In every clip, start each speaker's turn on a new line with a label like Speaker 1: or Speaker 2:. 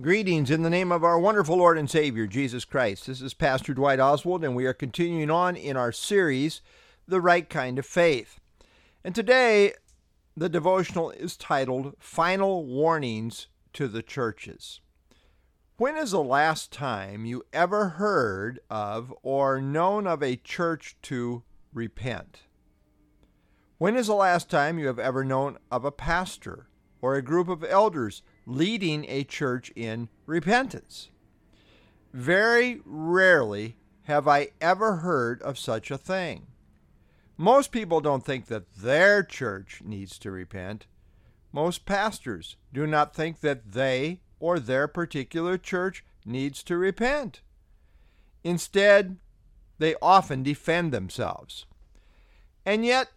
Speaker 1: Greetings in the name of our wonderful Lord and Savior, Jesus Christ. This is Pastor Dwight Oswald, and we are continuing on in our series, The Right Kind of Faith. And today, the devotional is titled Final Warnings to the Churches. When is the last time you ever heard of or known of a church to repent? When is the last time you have ever known of a pastor or a group of elders leading a church in repentance. Very rarely have I ever heard of such a thing. Most people don't think that their church needs to repent. Most pastors do not think that they or their particular church needs to repent. Instead, they often defend themselves. And yet,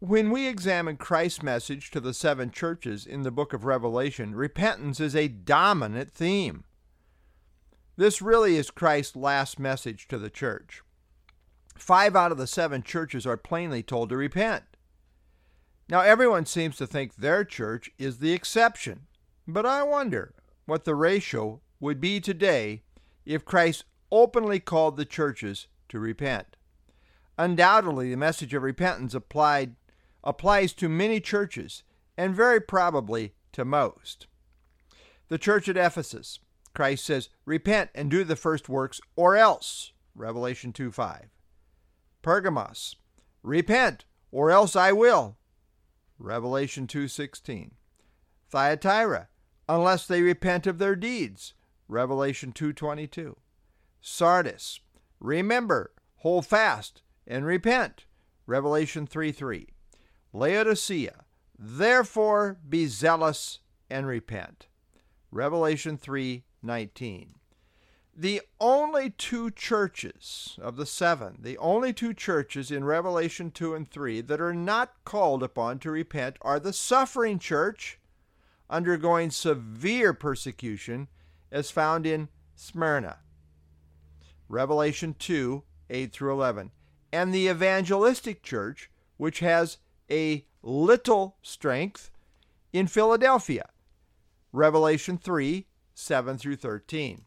Speaker 1: when we examine Christ's message to the seven churches in the book of Revelation, repentance is a dominant theme. This really is Christ's last message to the church. Five out of the seven churches are plainly told to repent. Now, everyone seems to think their church is the exception, but I wonder what the ratio would be today if Christ openly called the churches to repent. Undoubtedly, the message of repentance applied applies to many churches and very probably to most. The church at Ephesus, Christ says, Repent and do the first works, or else. Revelation 2 5. Pergamos, Repent, or else I will. Revelation 2:16. Thyatira, unless they repent of their deeds. Revelation 2:22. Sardis, remember, hold fast and repent. Revelation 3:3. Laodicea, therefore be zealous and repent. Revelation 3:19. The only two churches of the seven, the only two churches in Revelation 2 and 3 that are not called upon to repent are the suffering church undergoing severe persecution as found in Smyrna. Revelation 2 8 through 11. And the evangelistic church, which has a little strength in Philadelphia. Revelation 3 7 through 13.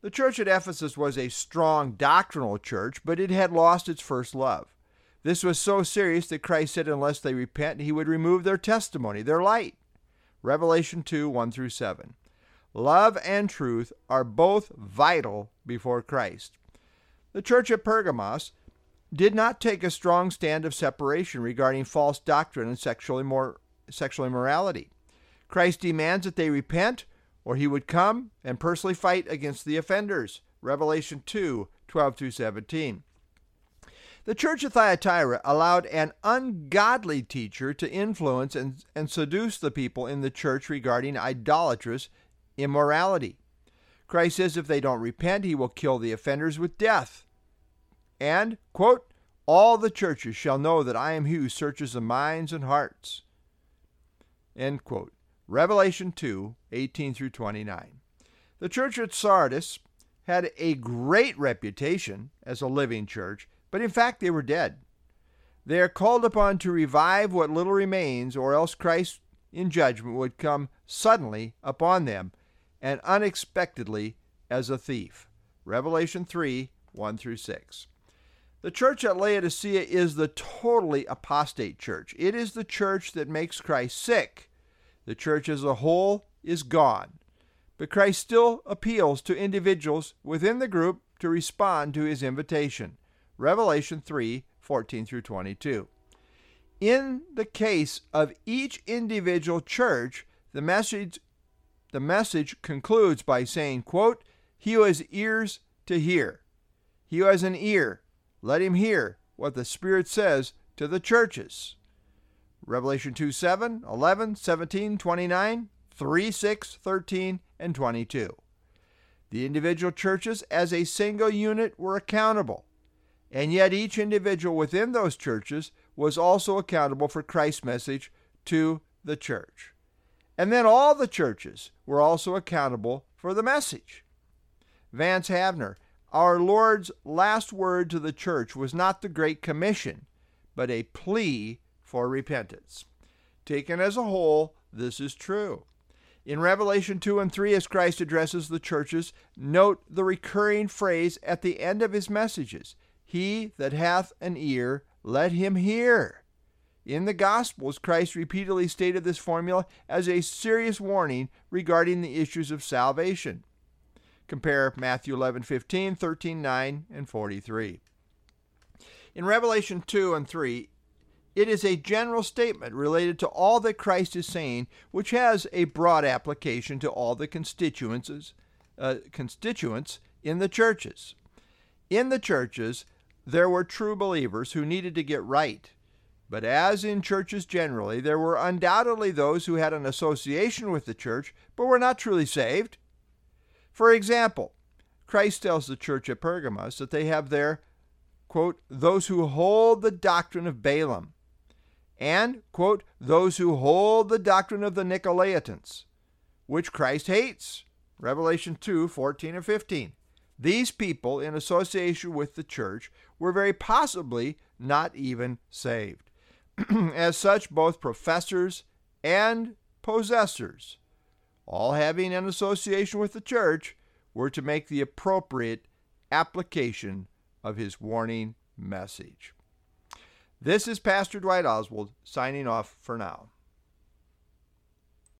Speaker 1: The church at Ephesus was a strong doctrinal church, but it had lost its first love. This was so serious that Christ said, unless they repent, he would remove their testimony, their light. Revelation 2 1 through 7. Love and truth are both vital before Christ. The church at Pergamos did not take a strong stand of separation regarding false doctrine and sexual, immor- sexual immorality. Christ demands that they repent, or he would come and personally fight against the offenders. Revelation 2 12 through 17. The church of Thyatira allowed an ungodly teacher to influence and, and seduce the people in the church regarding idolatrous immorality. Christ says if they don't repent, he will kill the offenders with death. And, quote, all the churches shall know that I am he who searches the minds and hearts. End quote. Revelation 2, 18 through 29. The church at Sardis had a great reputation as a living church, but in fact they were dead. They are called upon to revive what little remains, or else Christ in judgment would come suddenly upon them and unexpectedly as a thief. Revelation 3 1 through 6. The church at Laodicea is the totally apostate church. It is the church that makes Christ sick. The church as a whole is gone. But Christ still appeals to individuals within the group to respond to his invitation. Revelation 3 14 through 22. In the case of each individual church, the message, the message concludes by saying, quote, He who has ears to hear. He who has an ear, let him hear what the Spirit says to the churches. Revelation 2 7, 11, 17, 29, 3 6, 13, and 22. The individual churches as a single unit were accountable, and yet each individual within those churches was also accountable for Christ's message to the church. And then all the churches were also accountable for the message. Vance Havner our Lord's last word to the church was not the Great Commission, but a plea for repentance. Taken as a whole, this is true. In Revelation 2 and 3, as Christ addresses the churches, note the recurring phrase at the end of his messages He that hath an ear, let him hear. In the Gospels, Christ repeatedly stated this formula as a serious warning regarding the issues of salvation. Compare Matthew 11, 15, 13, 9, and 43. In Revelation 2 and 3, it is a general statement related to all that Christ is saying, which has a broad application to all the constituents, uh, constituents in the churches. In the churches, there were true believers who needed to get right. But as in churches generally, there were undoubtedly those who had an association with the church but were not truly saved. For example, Christ tells the church at Pergamos that they have there, quote, those who hold the doctrine of Balaam, and, quote, those who hold the doctrine of the Nicolaitans, which Christ hates. Revelation 2 14 and 15. These people, in association with the church, were very possibly not even saved. As such, both professors and possessors, all having an association with the church, were to make the appropriate application of his warning message. This is Pastor Dwight Oswald signing off for now.